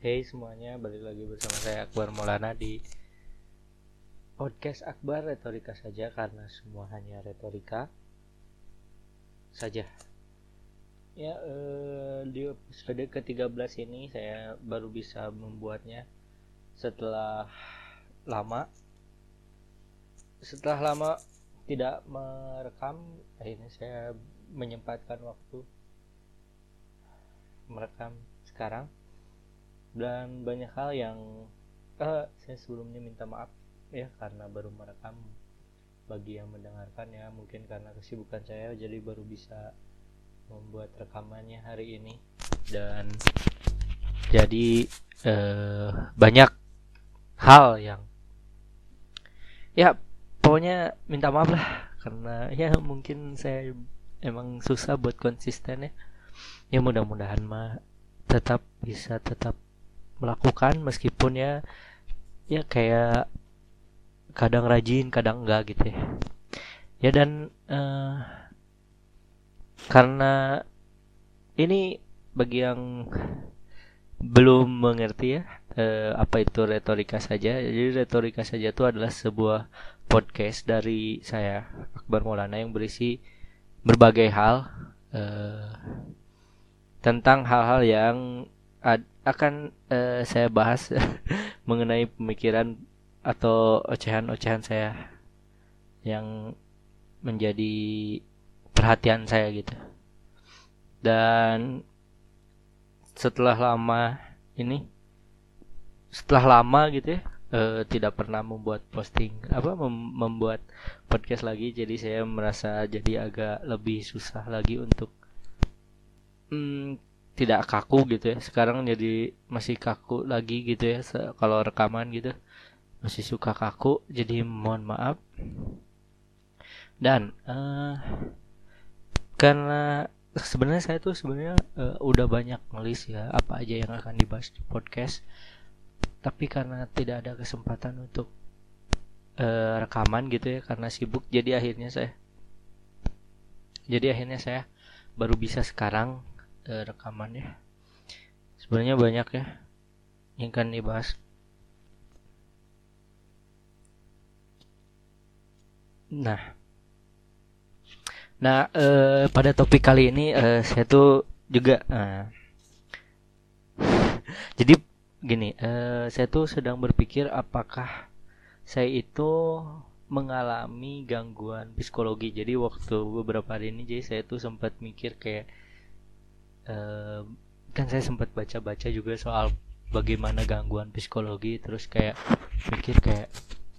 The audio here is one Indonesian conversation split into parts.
Hey semuanya, balik lagi bersama saya Akbar Maulana di podcast Akbar Retorika saja karena semua hanya retorika saja. Ya, eh, di episode ke-13 ini saya baru bisa membuatnya setelah lama setelah lama tidak merekam akhirnya saya menyempatkan waktu merekam sekarang dan banyak hal yang uh, saya sebelumnya minta maaf ya karena baru merekam. Bagi yang mendengarkan ya mungkin karena kesibukan saya jadi baru bisa membuat rekamannya hari ini. Dan jadi uh, banyak hal yang ya pokoknya minta maaf lah. Karena ya mungkin saya emang susah buat konsisten ya. Ya mudah-mudahan mah tetap bisa tetap melakukan meskipun ya ya kayak kadang rajin kadang enggak gitu ya. Ya dan uh, karena ini bagi yang belum mengerti ya uh, apa itu retorika saja jadi retorika saja itu adalah sebuah podcast dari saya Akbar Maulana yang berisi berbagai hal uh, tentang hal-hal yang ad, akan uh, saya bahas mengenai pemikiran atau ocehan-ocehan saya yang menjadi perhatian saya gitu. Dan setelah lama ini setelah lama gitu ya uh, tidak pernah membuat posting apa mem membuat podcast lagi jadi saya merasa jadi agak lebih susah lagi untuk hmm, tidak kaku gitu ya. Sekarang jadi masih kaku lagi gitu ya kalau rekaman gitu. Masih suka kaku jadi mohon maaf. Dan uh, karena sebenarnya saya tuh sebenarnya uh, udah banyak nulis ya apa aja yang akan dibahas di podcast. Tapi karena tidak ada kesempatan untuk uh, rekaman gitu ya karena sibuk jadi akhirnya saya jadi akhirnya saya baru bisa sekarang uh, rekamannya. Sebenarnya banyak ya yang kan dibahas. Nah. Nah uh, pada topik kali ini uh, saya tuh juga uh, jadi gini uh, saya tuh sedang berpikir apakah saya itu mengalami gangguan psikologi. Jadi waktu beberapa hari ini jadi saya tuh sempat mikir kayak kan saya sempat baca-baca juga soal bagaimana gangguan psikologi terus kayak mikir kayak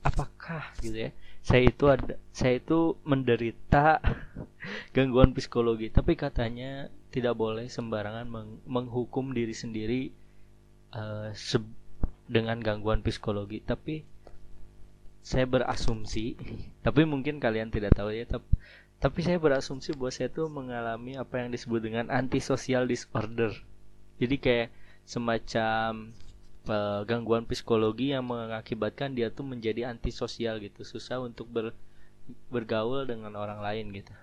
apakah gitu ya. Saya itu ada saya itu menderita gangguan psikologi tapi katanya tidak boleh sembarangan meng menghukum diri sendiri uh, dengan gangguan psikologi. Tapi saya berasumsi tapi mungkin kalian tidak tahu ya tapi tapi saya berasumsi bahwa saya tuh mengalami apa yang disebut dengan antisocial disorder. Jadi kayak semacam uh, gangguan psikologi yang mengakibatkan dia tuh menjadi antisosial gitu. Susah untuk ber, bergaul dengan orang lain gitu.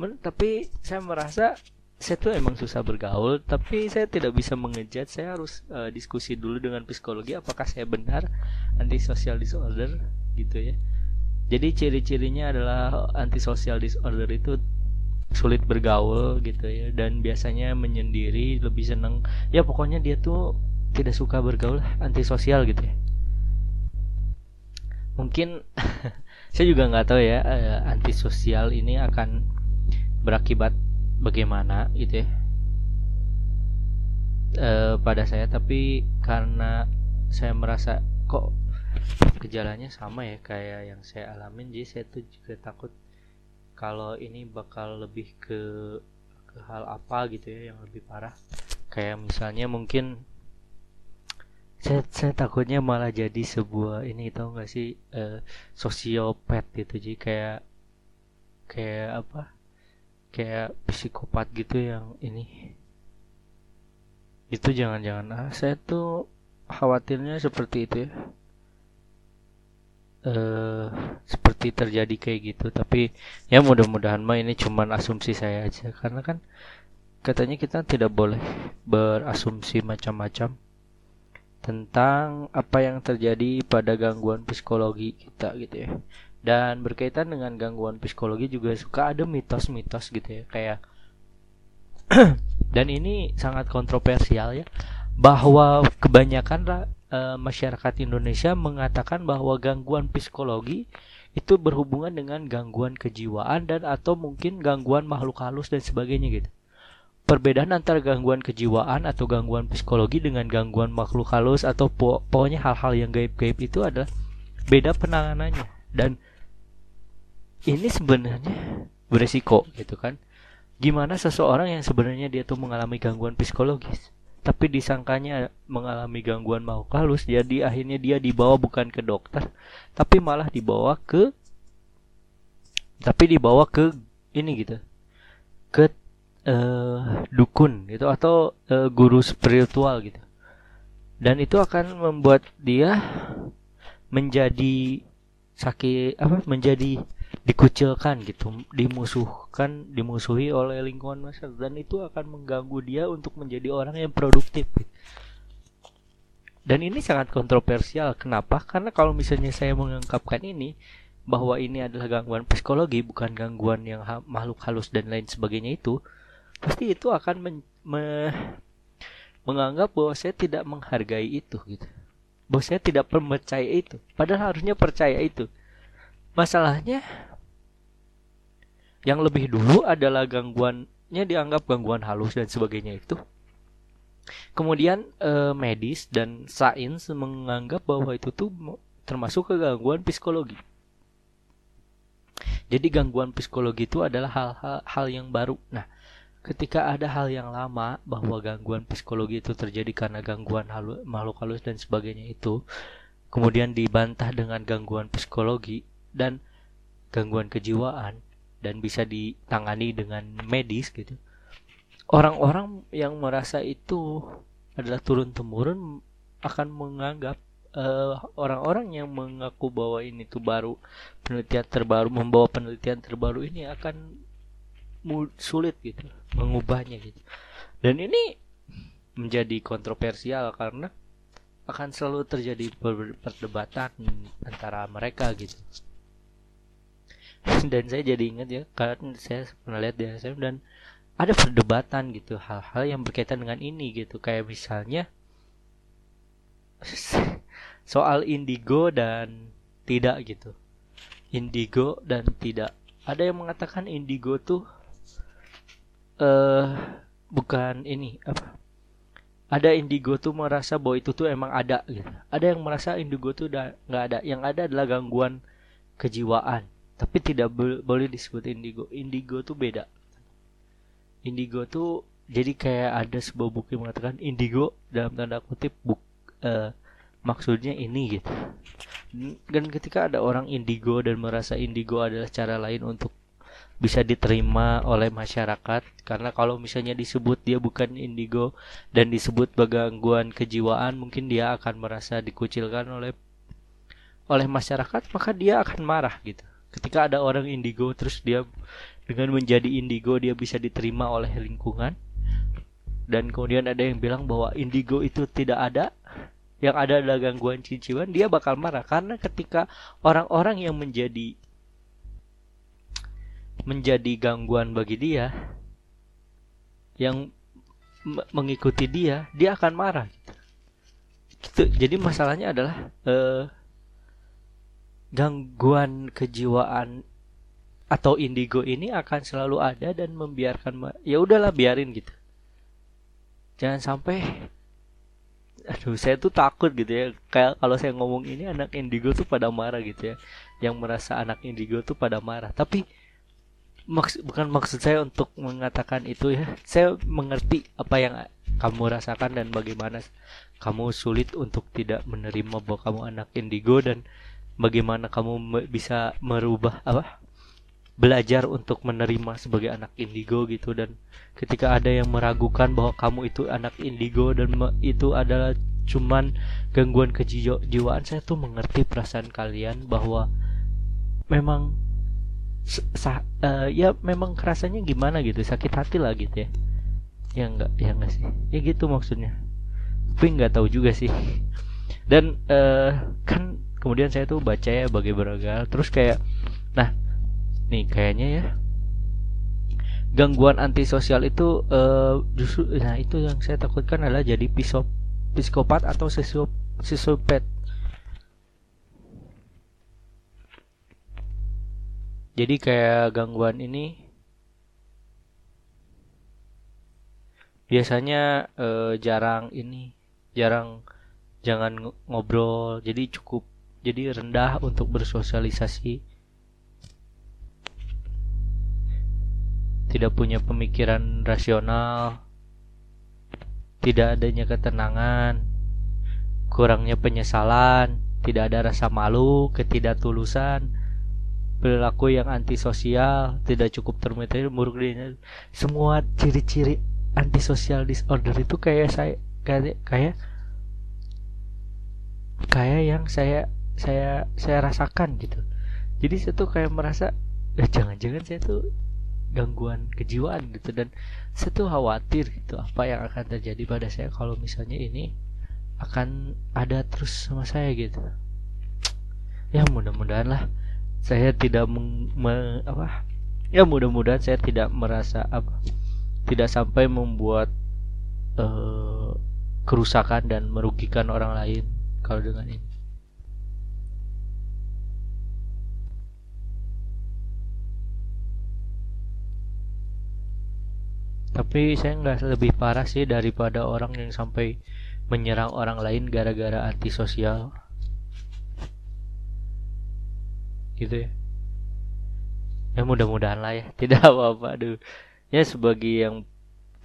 Men, tapi saya merasa saya tuh emang susah bergaul tapi saya tidak bisa mengejat saya harus uh, diskusi dulu dengan psikologi apakah saya benar antisocial disorder gitu ya jadi ciri-cirinya adalah antisocial disorder itu sulit bergaul gitu ya dan biasanya menyendiri lebih seneng. Ya pokoknya dia tuh tidak suka bergaul antisosial gitu ya. Mungkin saya juga nggak tahu ya eh, antisosial ini akan berakibat bagaimana gitu ya. E, pada saya tapi karena saya merasa kok gejalanya sama ya kayak yang saya alamin. Jadi saya tuh juga takut kalau ini bakal lebih ke ke hal apa gitu ya yang lebih parah. Kayak misalnya mungkin saya, saya takutnya malah jadi sebuah ini tau gak sih uh, sosiopat gitu. Jadi kayak kayak apa? Kayak psikopat gitu yang ini. Itu jangan-jangan. Ah saya tuh khawatirnya seperti itu ya uh, seperti terjadi kayak gitu. Tapi ya mudah-mudahan mah ini cuman asumsi saya aja. Karena kan katanya kita tidak boleh berasumsi macam-macam tentang apa yang terjadi pada gangguan psikologi kita gitu ya. Dan berkaitan dengan gangguan psikologi juga suka ada mitos-mitos gitu ya. Kayak dan ini sangat kontroversial ya. Bahwa kebanyakan e, masyarakat Indonesia mengatakan bahwa gangguan psikologi itu berhubungan dengan gangguan kejiwaan dan atau mungkin gangguan makhluk halus dan sebagainya gitu. Perbedaan antara gangguan kejiwaan atau gangguan psikologi dengan gangguan makhluk halus atau po pokoknya hal-hal yang gaib-gaib itu adalah beda penanganannya. Dan ini sebenarnya beresiko gitu kan. Gimana seseorang yang sebenarnya dia tuh mengalami gangguan psikologis tapi disangkanya mengalami gangguan makhluk halus jadi akhirnya dia dibawa bukan ke dokter tapi malah dibawa ke tapi dibawa ke ini gitu. Ke uh, dukun gitu atau uh, guru spiritual gitu. Dan itu akan membuat dia menjadi sakit apa menjadi dikucilkan gitu dimusuhkan dimusuhi oleh lingkungan masyarakat. Dan itu akan mengganggu dia untuk menjadi orang yang produktif gitu. dan ini sangat kontroversial. Kenapa? Karena kalau misalnya saya mengungkapkan ini bahwa ini adalah gangguan psikologi bukan gangguan yang ha makhluk halus dan lain sebagainya itu pasti itu akan men me menganggap bahwa saya tidak menghargai itu gitu. Bahwa saya tidak percaya itu. Padahal harusnya percaya itu. Masalahnya yang lebih dulu adalah gangguannya dianggap gangguan halus dan sebagainya itu. Kemudian eh, medis dan sains menganggap bahwa itu tuh termasuk ke gangguan psikologi. Jadi gangguan psikologi itu adalah hal-hal hal yang baru. Nah ketika ada hal yang lama bahwa gangguan psikologi itu terjadi karena gangguan halu, makhluk halus dan sebagainya itu kemudian dibantah dengan gangguan psikologi dan gangguan kejiwaan dan bisa ditangani dengan medis gitu. Orang-orang yang merasa itu adalah turun temurun akan menganggap eh, orang-orang uh, yang mengaku bahwa ini tuh baru penelitian terbaru membawa penelitian terbaru ini akan sulit gitu mengubahnya gitu. Dan ini menjadi kontroversial karena akan selalu terjadi perdebatan antara mereka gitu dan saya jadi ingat ya karena saya pernah lihat di SM dan ada perdebatan gitu hal-hal yang berkaitan dengan ini gitu. Kayak misalnya soal indigo dan tidak gitu. Indigo dan tidak. Ada yang mengatakan indigo tuh uh, bukan ini apa? Ada indigo tuh merasa bahwa itu tuh emang ada gitu. Ada yang merasa indigo tuh nggak ada. Yang ada adalah gangguan kejiwaan tapi tidak boleh disebut indigo. Indigo tuh beda. Indigo tuh jadi kayak ada sebuah buku yang mengatakan indigo dalam tanda kutip buk uh, maksudnya ini gitu. Dan ketika ada orang indigo dan merasa indigo adalah cara lain untuk bisa diterima oleh masyarakat karena kalau misalnya disebut dia bukan indigo dan disebut gangguan kejiwaan mungkin dia akan merasa dikucilkan oleh oleh masyarakat maka dia akan marah gitu ketika ada orang indigo terus dia dengan menjadi indigo dia bisa diterima oleh lingkungan. Dan kemudian ada yang bilang bahwa indigo itu tidak ada yang ada adalah gangguan kejiwaan dia bakal marah. Karena ketika orang-orang yang menjadi menjadi gangguan bagi dia yang mengikuti dia dia akan marah. Gitu. jadi masalahnya adalah uh, gangguan kejiwaan atau indigo ini akan selalu ada dan membiarkan ya udahlah biarin gitu. Jangan sampai aduh saya tuh takut gitu ya. Kayak kalau saya ngomong ini anak indigo tuh pada marah gitu ya. Yang merasa anak indigo tuh pada marah. Tapi maksud bukan maksud saya untuk mengatakan itu ya. Saya mengerti apa yang kamu rasakan dan bagaimana kamu sulit untuk tidak menerima bahwa kamu anak indigo dan bagaimana kamu bisa merubah apa belajar untuk menerima sebagai anak indigo gitu. Dan ketika ada yang meragukan bahwa kamu itu anak indigo dan itu adalah cuman gangguan kejiwaan saya tuh mengerti perasaan kalian bahwa memang uh, ya memang kerasanya gimana gitu sakit hati lah gitu ya. Ya enggak ya enggak sih. Ya gitu maksudnya. Tapi nggak tahu juga sih. Dan uh, kan kemudian saya tuh baca ya bagi beragal terus kayak nah nih kayaknya ya. Gangguan antisosial itu uh, justru nah itu yang saya takutkan adalah jadi pisop, psikopat atau sisopet. Jadi kayak gangguan ini biasanya uh, jarang ini jarang jangan ngobrol. Jadi cukup jadi rendah untuk bersosialisasi. Tidak punya pemikiran rasional, tidak adanya ketenangan, kurangnya penyesalan, tidak ada rasa malu, ketidaktulusan, perilaku yang antisosial, tidak cukup termotivasi, buruk. Semua ciri-ciri antisosial disorder itu kayak saya kayak kayak kayak yang saya saya saya rasakan gitu. Jadi saya tuh kayak merasa eh, jangan-jangan saya tuh gangguan kejiwaan gitu. Dan saya tuh khawatir gitu apa yang akan terjadi pada saya kalau misalnya ini akan ada terus sama saya gitu. Ya mudah-mudahan lah saya tidak meng, me, apa ya mudah-mudahan saya tidak merasa apa tidak sampai membuat uh, kerusakan dan merugikan orang lain kalau dengan ini tapi saya nggak lebih parah sih daripada orang yang sampai menyerang orang lain gara-gara antisosial. Gitu ya. Ya mudah-mudahan lah ya. Tidak apa-apa aduh. Ya sebagai yang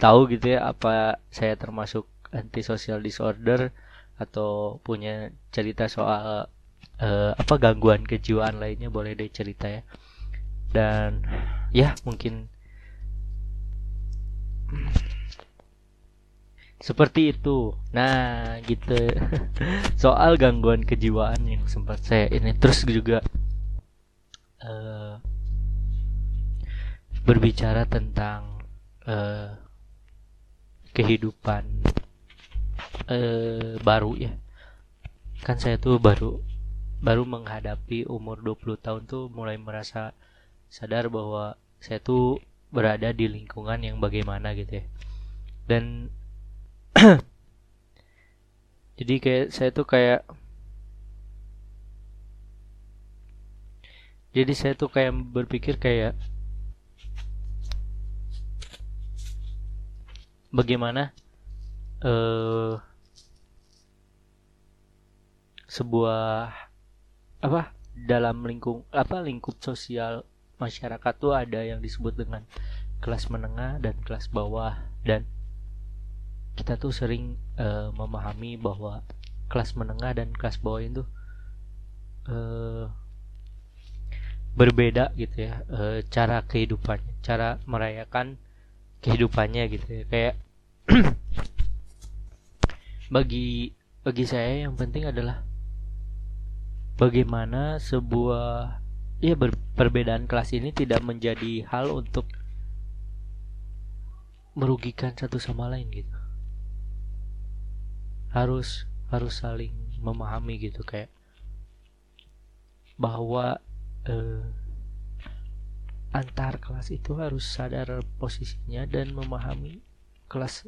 tahu gitu ya apa saya termasuk antisocial disorder atau punya cerita soal uh, apa gangguan kejiwaan lainnya boleh deh cerita ya. Dan ya mungkin seperti itu. Nah gitu. Soal gangguan kejiwaan yang sempat saya ini. Terus juga uh, berbicara tentang uh, kehidupan uh, baru ya. Kan saya tuh baru baru menghadapi umur 20 tahun tuh mulai merasa sadar bahwa saya tuh berada di lingkungan yang bagaimana gitu ya. Dan jadi kayak saya tuh kayak jadi saya tuh kayak berpikir kayak bagaimana uh, sebuah apa dalam lingkung apa lingkup sosial masyarakat tuh ada yang disebut dengan kelas menengah dan kelas bawah. Dan kita tuh sering uh, memahami bahwa kelas menengah dan kelas bawah itu uh, berbeda gitu ya uh, cara kehidupannya cara merayakan kehidupannya gitu ya. Kayak bagi bagi saya yang penting adalah bagaimana sebuah ya ber, perbedaan kelas ini tidak menjadi hal untuk merugikan satu sama lain gitu. Harus harus saling memahami gitu kayak bahwa eh, antar kelas itu harus sadar posisinya dan memahami kelas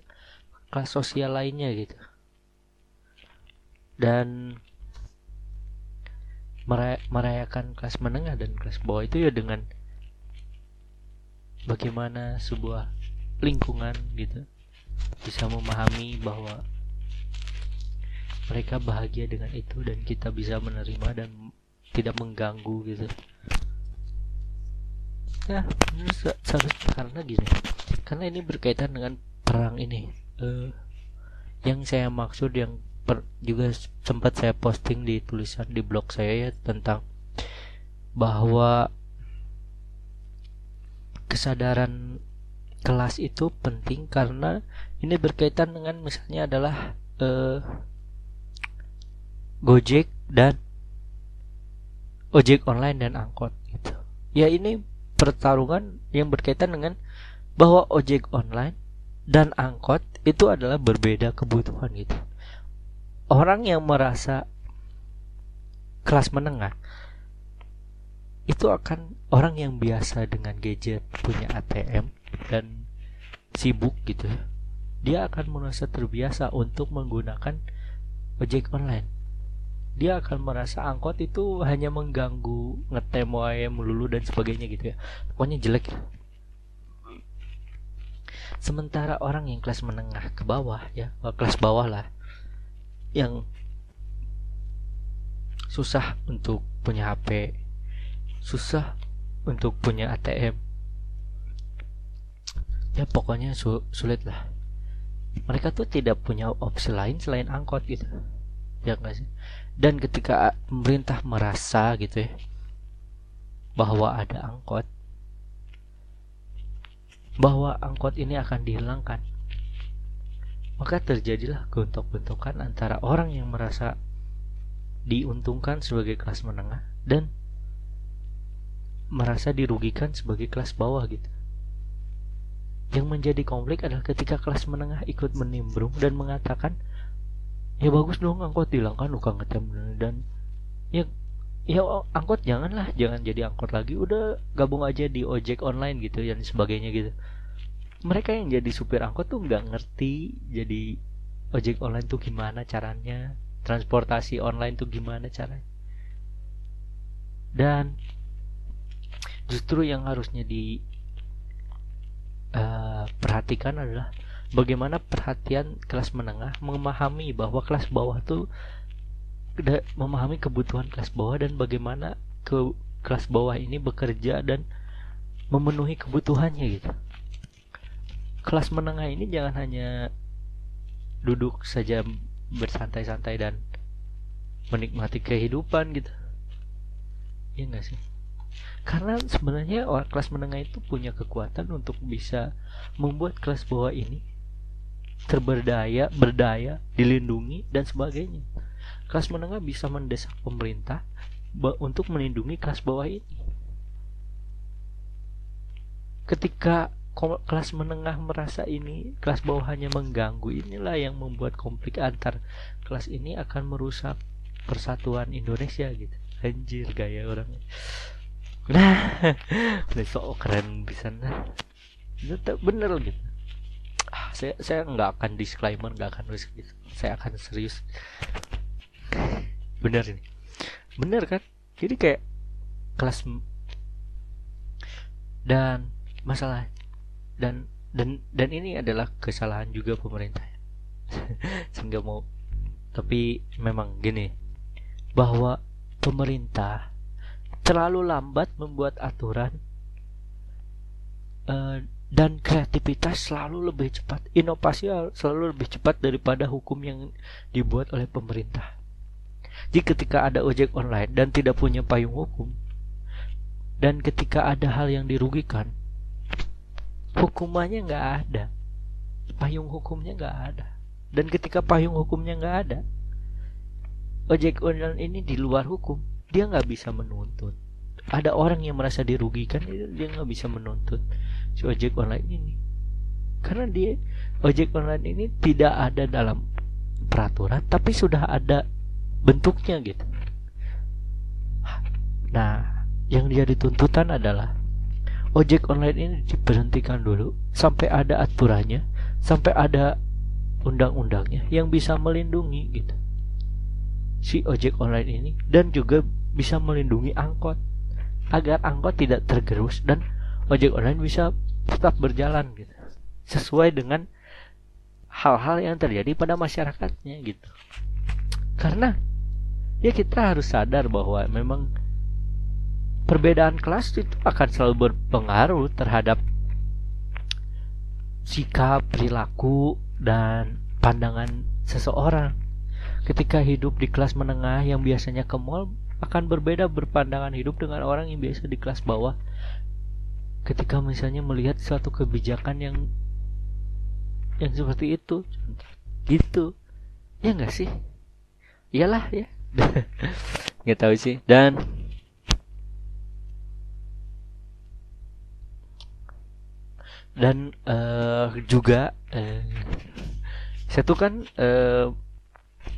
kelas sosial lainnya gitu. Dan merayakan kelas menengah dan kelas bawah itu ya dengan bagaimana sebuah lingkungan gitu. Bisa memahami bahwa mereka bahagia dengan itu dan kita bisa menerima dan tidak mengganggu gitu. Ya seharusnya karena gini karena ini berkaitan dengan perang ini. Uh, yang saya maksud yang per, juga sempat saya posting di tulisan di blog saya ya tentang bahwa kesadaran kelas itu penting karena ini berkaitan dengan misalnya adalah uh, Gojek dan ojek online dan angkot gitu. Ya ini pertarungan yang berkaitan dengan bahwa ojek online dan angkot itu adalah berbeda kebutuhan gitu orang yang merasa kelas menengah itu akan orang yang biasa dengan gadget punya ATM dan sibuk gitu ya dia akan merasa terbiasa untuk menggunakan ojek online. Dia akan merasa angkot itu hanya mengganggu ngetem wae melulu dan sebagainya gitu ya. Pokoknya jelek. Sementara orang yang kelas menengah ke bawah ya kelas bawah lah yang susah untuk punya HP susah untuk punya ATM ya pokoknya su sulit lah. Mereka tuh tidak punya opsi lain selain angkot gitu. Ya enggak sih? Dan ketika pemerintah merasa gitu ya bahwa ada angkot bahwa angkot ini akan dihilangkan maka terjadilah gontok-gontokan antara orang yang merasa diuntungkan sebagai kelas menengah dan merasa dirugikan sebagai kelas bawah gitu. Yang menjadi konflik adalah ketika kelas menengah ikut menimbrung dan mengatakan ya bagus dong angkot dihilangkan luka ngetem dan ya ya angkot janganlah jangan jadi angkot lagi udah gabung aja di ojek online gitu dan sebagainya gitu mereka yang jadi supir angkot tuh nggak ngerti jadi ojek online tuh gimana caranya transportasi online tuh gimana caranya dan justru yang harusnya di uh, perhatikan adalah bagaimana perhatian kelas menengah memahami bahwa kelas bawah tuh memahami kebutuhan kelas bawah dan bagaimana ke kelas bawah ini bekerja dan memenuhi kebutuhannya gitu. Kelas menengah ini jangan hanya duduk saja bersantai-santai dan menikmati kehidupan gitu. Iya gak sih? karena sebenarnya orang kelas menengah itu punya kekuatan untuk bisa membuat kelas bawah ini terberdaya, berdaya, dilindungi dan sebagainya. Kelas menengah bisa mendesak pemerintah untuk melindungi kelas bawah ini. Ketika kelas menengah merasa ini kelas bawah hanya mengganggu. Inilah yang membuat konflik antar kelas ini akan merusak persatuan Indonesia gitu. Anjir gaya orangnya nah besok keren bisa nah itu bener gitu. Ah, saya saya nggak akan disclaimer nggak akan risk gitu. Saya akan serius. Bener ini. Bener kan? Jadi kayak kelas dan masalah dan dan dan ini adalah kesalahan juga pemerintah. Sehingga mau. Tapi memang gini bahwa pemerintah terlalu lambat membuat aturan uh, dan kreativitas selalu lebih cepat. Inovasi selalu lebih cepat daripada hukum yang dibuat oleh pemerintah. Jika ketika ada ojek online dan tidak punya payung hukum dan ketika ada hal yang dirugikan hukumannya nggak ada. Payung hukumnya nggak ada. Dan ketika payung hukumnya nggak ada ojek online ini di luar hukum dia nggak bisa menuntut. Ada orang yang merasa dirugikan dia nggak bisa menuntut si ojek online ini. Karena dia ojek online ini tidak ada dalam peraturan tapi sudah ada bentuknya gitu. Nah yang jadi tuntutan adalah ojek online ini diberhentikan dulu sampai ada aturannya sampai ada undang-undangnya yang bisa melindungi gitu. Si ojek online ini dan juga bisa melindungi angkot agar angkot tidak tergerus dan ojek online bisa tetap berjalan gitu sesuai dengan hal-hal yang terjadi pada masyarakatnya gitu. Karena ya kita harus sadar bahwa memang perbedaan kelas itu akan selalu berpengaruh terhadap sikap perilaku dan pandangan seseorang. Ketika hidup di kelas menengah yang biasanya ke mall akan berbeda berpandangan hidup dengan orang yang biasa di kelas bawah. Ketika misalnya melihat suatu kebijakan yang yang seperti itu gitu. Ya enggak sih? Iyalah ya. Nggak tahu sih. Dan dan uh, juga uh, saya tuh kan uh,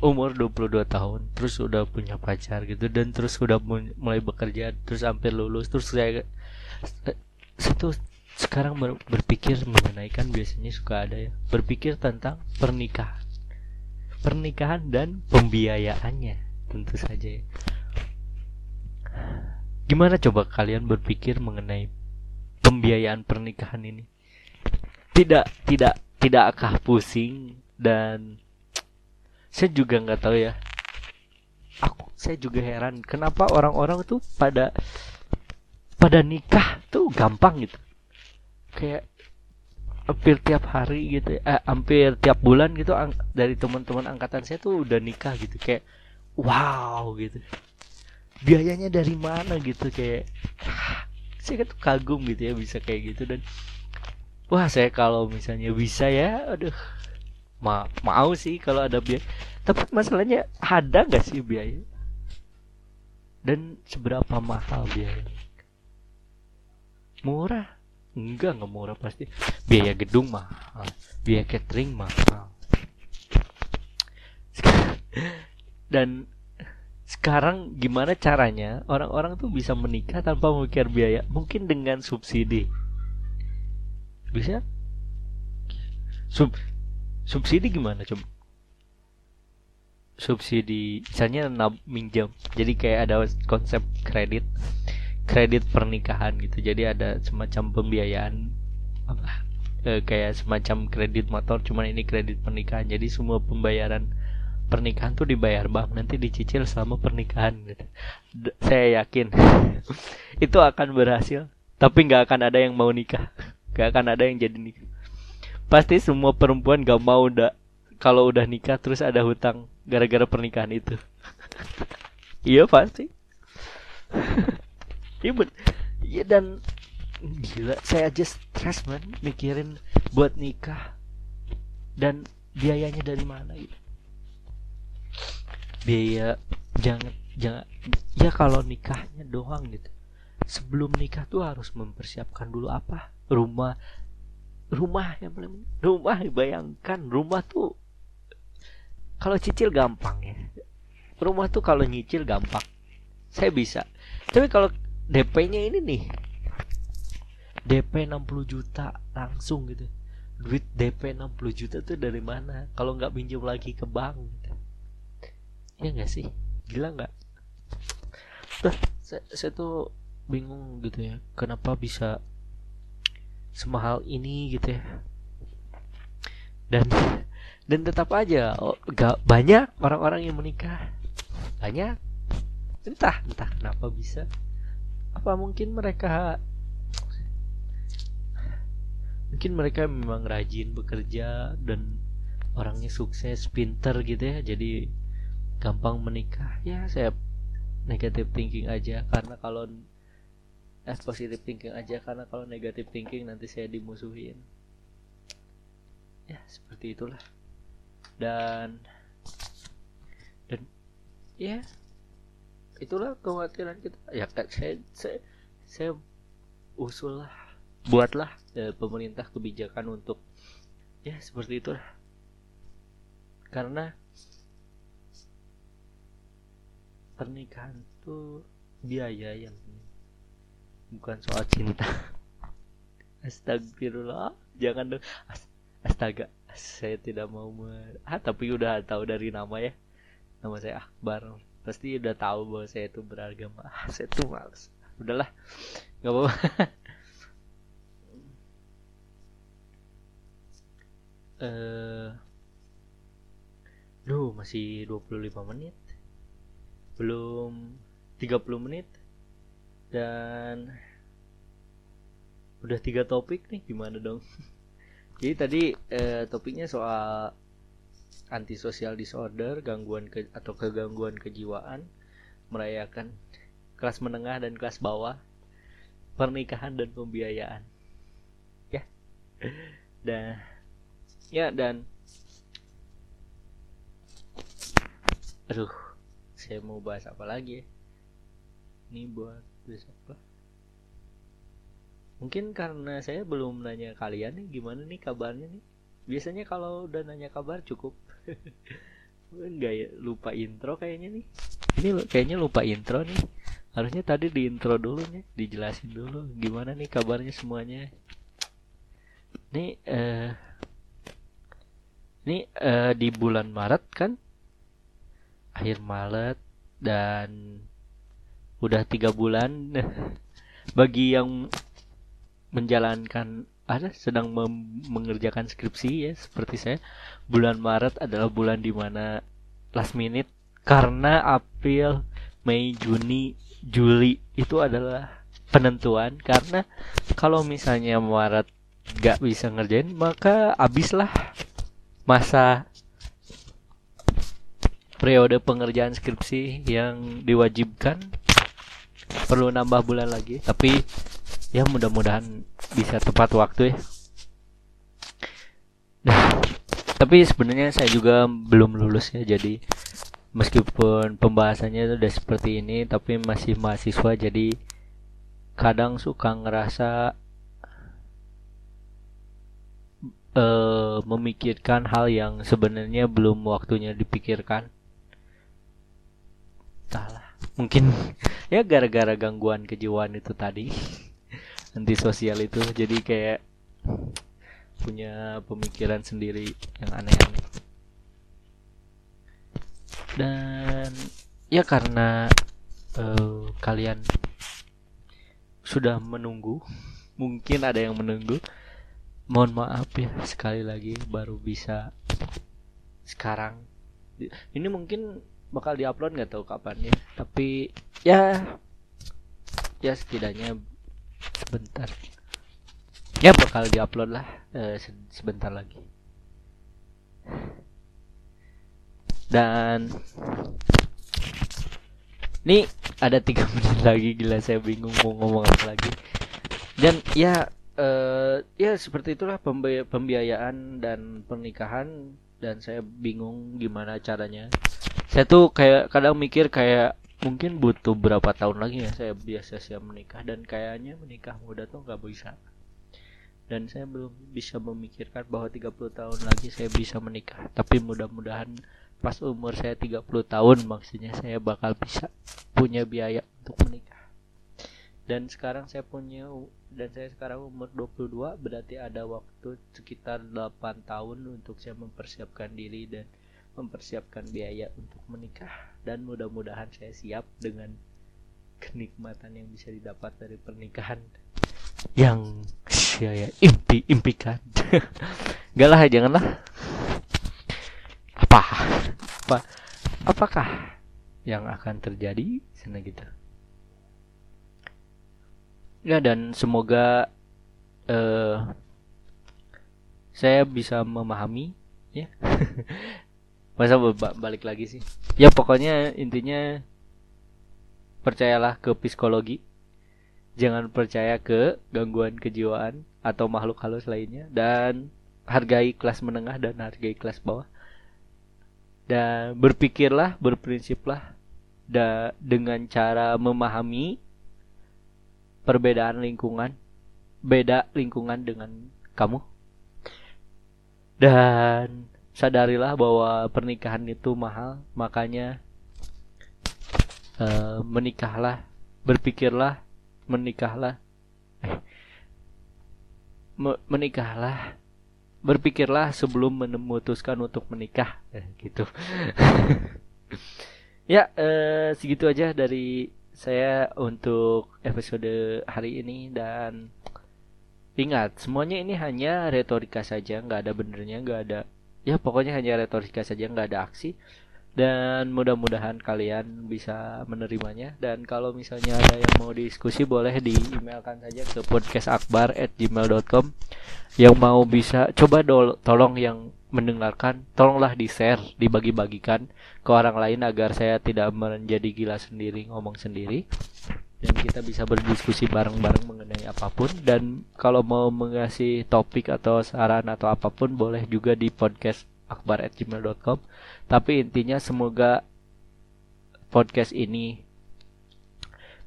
umur 22 tahun terus udah punya pacar gitu dan terus udah mulai bekerja terus hampir lulus terus saya itu sekarang ber, berpikir mengenai kan biasanya suka ada ya berpikir tentang pernikahan. Pernikahan dan pembiayaannya tentu saja ya. Gimana coba kalian berpikir mengenai pembiayaan pernikahan ini tidak tidak tidakkah pusing? Dan saya juga nggak tahu ya. Aku saya juga heran kenapa orang-orang tuh pada pada nikah tuh gampang gitu. Kayak hampir tiap hari gitu eh, hampir tiap bulan gitu dari teman-teman angkatan saya tuh udah nikah gitu kayak wow gitu. Biayanya dari mana gitu kayak saya tuh kagum gitu ya bisa kayak gitu. Dan wah saya kalau misalnya bisa ya aduh. Ma mau sih kalau ada biaya. Tapi masalahnya ada nggak sih biaya? Dan seberapa mahal biaya? Murah? Enggak nggak murah pasti. Biaya gedung mahal biaya catering mahal. Dan sekarang gimana caranya orang-orang tuh bisa menikah tanpa memikir biaya? Mungkin dengan subsidi bisa sub subsidi gimana coba subsidi misalnya nab minjam. Jadi kayak ada konsep kredit kredit pernikahan gitu. Jadi ada semacam pembiayaan apa e, kayak semacam kredit motor cuman ini kredit pernikahan. Jadi semua pembayaran pernikahan tuh dibayar bank nanti dicicil selama pernikahan gitu. Saya yakin. Itu akan berhasil tapi nggak akan ada yang mau nikah nggak akan ada yang jadi nikah. Pasti semua perempuan gak mau udah kalau udah nikah terus ada hutang gara-gara pernikahan itu. Iya pasti. Iya iya dan gila saya aja stres man mikirin buat nikah dan biayanya dari mana gitu. Biaya jangan jangan ya kalau nikahnya doang gitu sebelum nikah tuh harus mempersiapkan dulu apa? Rumah. Rumah yang paling rumah bayangkan. Rumah tuh kalau cicil gampang ya. Rumah tuh kalau nyicil gampang. Saya bisa. Tapi kalau DP-nya ini nih DP 60 juta langsung gitu. Duit DP 60 juta tuh dari mana? Kalau nggak pinjam lagi ke bank gitu. ya nggak sih? Gila nggak? Tuh saya, saya tuh bingung gitu ya kenapa bisa semahal ini gitu ya. Dan dan tetap aja oh, gak banyak orang-orang yang menikah. Banyak. Entah entah kenapa bisa. Apa mungkin mereka mungkin mereka memang rajin bekerja dan orangnya sukses pinter gitu ya jadi gampang menikah. Ya saya negatif thinking aja karena kalau eh positive thinking aja karena kalau negatif thinking nanti saya dimusuhin. Ya seperti itulah. Dan dan ya itulah kekhawatiran kita. Ya kan saya saya saya usul lah buatlah eh, pemerintah kebijakan untuk ya seperti itulah. Karena pernikahan itu biaya yang bukan soal cinta. Astagfirullah. Jangan dong. Astaga. Saya tidak mau mer ah tapi udah tahu dari nama ya. Nama saya Akbar. Pasti udah tahu bahwa saya itu beragama ah saya tuh males. Udahlah. Nggak apa-apa. Eh Duh, masih 25 menit. Belum 30 menit dan udah tiga topik nih gimana dong? Jadi tadi eh, topiknya soal antisocial disorder gangguan ke atau kegangguan kejiwaan merayakan kelas menengah dan kelas bawah pernikahan dan pembiayaan. Ya. Dan ya dan aduh saya mau bahas apa lagi ya? Ini buat apa mungkin karena saya belum nanya kalian nih gimana nih kabarnya nih? Biasanya kalau udah nanya kabar cukup. Enggak ya lupa intro kayaknya nih. Ini kayaknya lupa intro nih. Harusnya tadi di intro dulu nih dijelasin dulu. Gimana nih kabarnya semuanya? Nih eh ini uh, di bulan Maret kan? Akhir Maret dan udah tiga bulan. Bagi yang menjalankan ada sedang mengerjakan skripsi ya seperti saya bulan Maret adalah bulan di mana last minute karena April Mei Juni Juli itu adalah penentuan. Karena kalau misalnya Maret gak bisa ngerjain maka habislah masa periode pengerjaan skripsi yang diwajibkan perlu nambah bulan lagi. Tapi ya mudah-mudahan bisa tepat waktu ya. Nah, tapi sebenarnya saya juga belum lulus ya jadi meskipun pembahasannya sudah seperti ini tapi masih mahasiswa jadi kadang suka ngerasa uh, memikirkan hal yang sebenarnya belum waktunya dipikirkan. Entahlah, mungkin ya gara-gara gangguan kejiwaan itu tadi, antisosial itu, jadi kayak punya pemikiran sendiri yang aneh-aneh. Dan ya karena uh, kalian sudah menunggu, mungkin ada yang menunggu mohon maaf ya sekali lagi baru bisa sekarang ini mungkin bakal diupload nggak tahu kapan. Ya tapi ya ya setidaknya sebentar. Ya bakal diupload lah eh, sebentar lagi. Dan ini ada tiga menit lagi gila saya bingung mau ngomong apa lagi. Dan ya uh, ya seperti itulah pembi pembiayaan dan pernikahan. Dan saya bingung gimana caranya saya tuh kayak kadang mikir kayak mungkin butuh berapa tahun lagi ya saya biasa siap menikah. Dan kayaknya menikah muda tuh nggak bisa. Dan saya belum bisa memikirkan bahwa 30 tahun lagi saya bisa menikah. Tapi mudah-mudahan pas umur saya 30 tahun maksudnya saya bakal bisa punya biaya untuk menikah. Dan sekarang saya punya dan saya sekarang umur 22 berarti ada waktu sekitar 8 tahun untuk saya mempersiapkan diri dan mempersiapkan biaya untuk menikah dan mudah-mudahan saya siap dengan kenikmatan yang bisa didapat dari pernikahan yang saya impi impikan. Enggak lah janganlah. Apa? Apa? Apakah yang akan terjadi? Sana gitu. Ya dan semoga uh, saya bisa memahami ya masa balik lagi sih? Ya pokoknya intinya percayalah ke psikologi. Jangan percaya ke gangguan kejiwaan atau makhluk halus lainnya. Dan hargai kelas menengah dan hargai kelas bawah. Dan berpikirlah berprinsiplah da dengan cara memahami perbedaan lingkungan beda lingkungan dengan kamu. Dan sadarilah bahwa pernikahan itu mahal makanya uh, menikahlah berpikirlah menikahlah eh, menikahlah berpikirlah sebelum memutuskan untuk menikah eh, gitu. Ya eh, segitu aja dari saya untuk episode hari ini dan ingat semuanya ini hanya retorika saja nggak ada benernya nggak ada ya pokoknya hanya retorika saja nggak ada aksi. Dan mudah-mudahan kalian bisa menerimanya. Dan kalau misalnya ada yang mau diskusi boleh di emailkan saja ke podcastakbar@gmail.com yang mau bisa coba tolong yang mendengarkan tolonglah di share dibagi-bagikan ke orang lain agar saya tidak menjadi gila sendiri ngomong sendiri dan kita bisa berdiskusi bareng-bareng mengenai apa pun. Dan kalau mau mengasih topik atau saran atau apa pun boleh juga di podcast akbar@gmail.com tapi intinya semoga podcast ini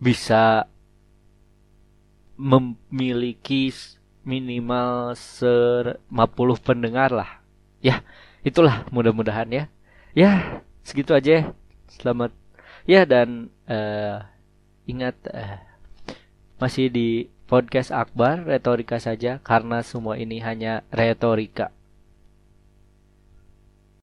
bisa memiliki minimal 50 pendengar lah. Ya itulah mudah-mudahan ya. Ya segitu aja. Selamat. Ya dan uh, ingat uh, masih di podcast Akbar retorika saja karena semua ini hanya retorika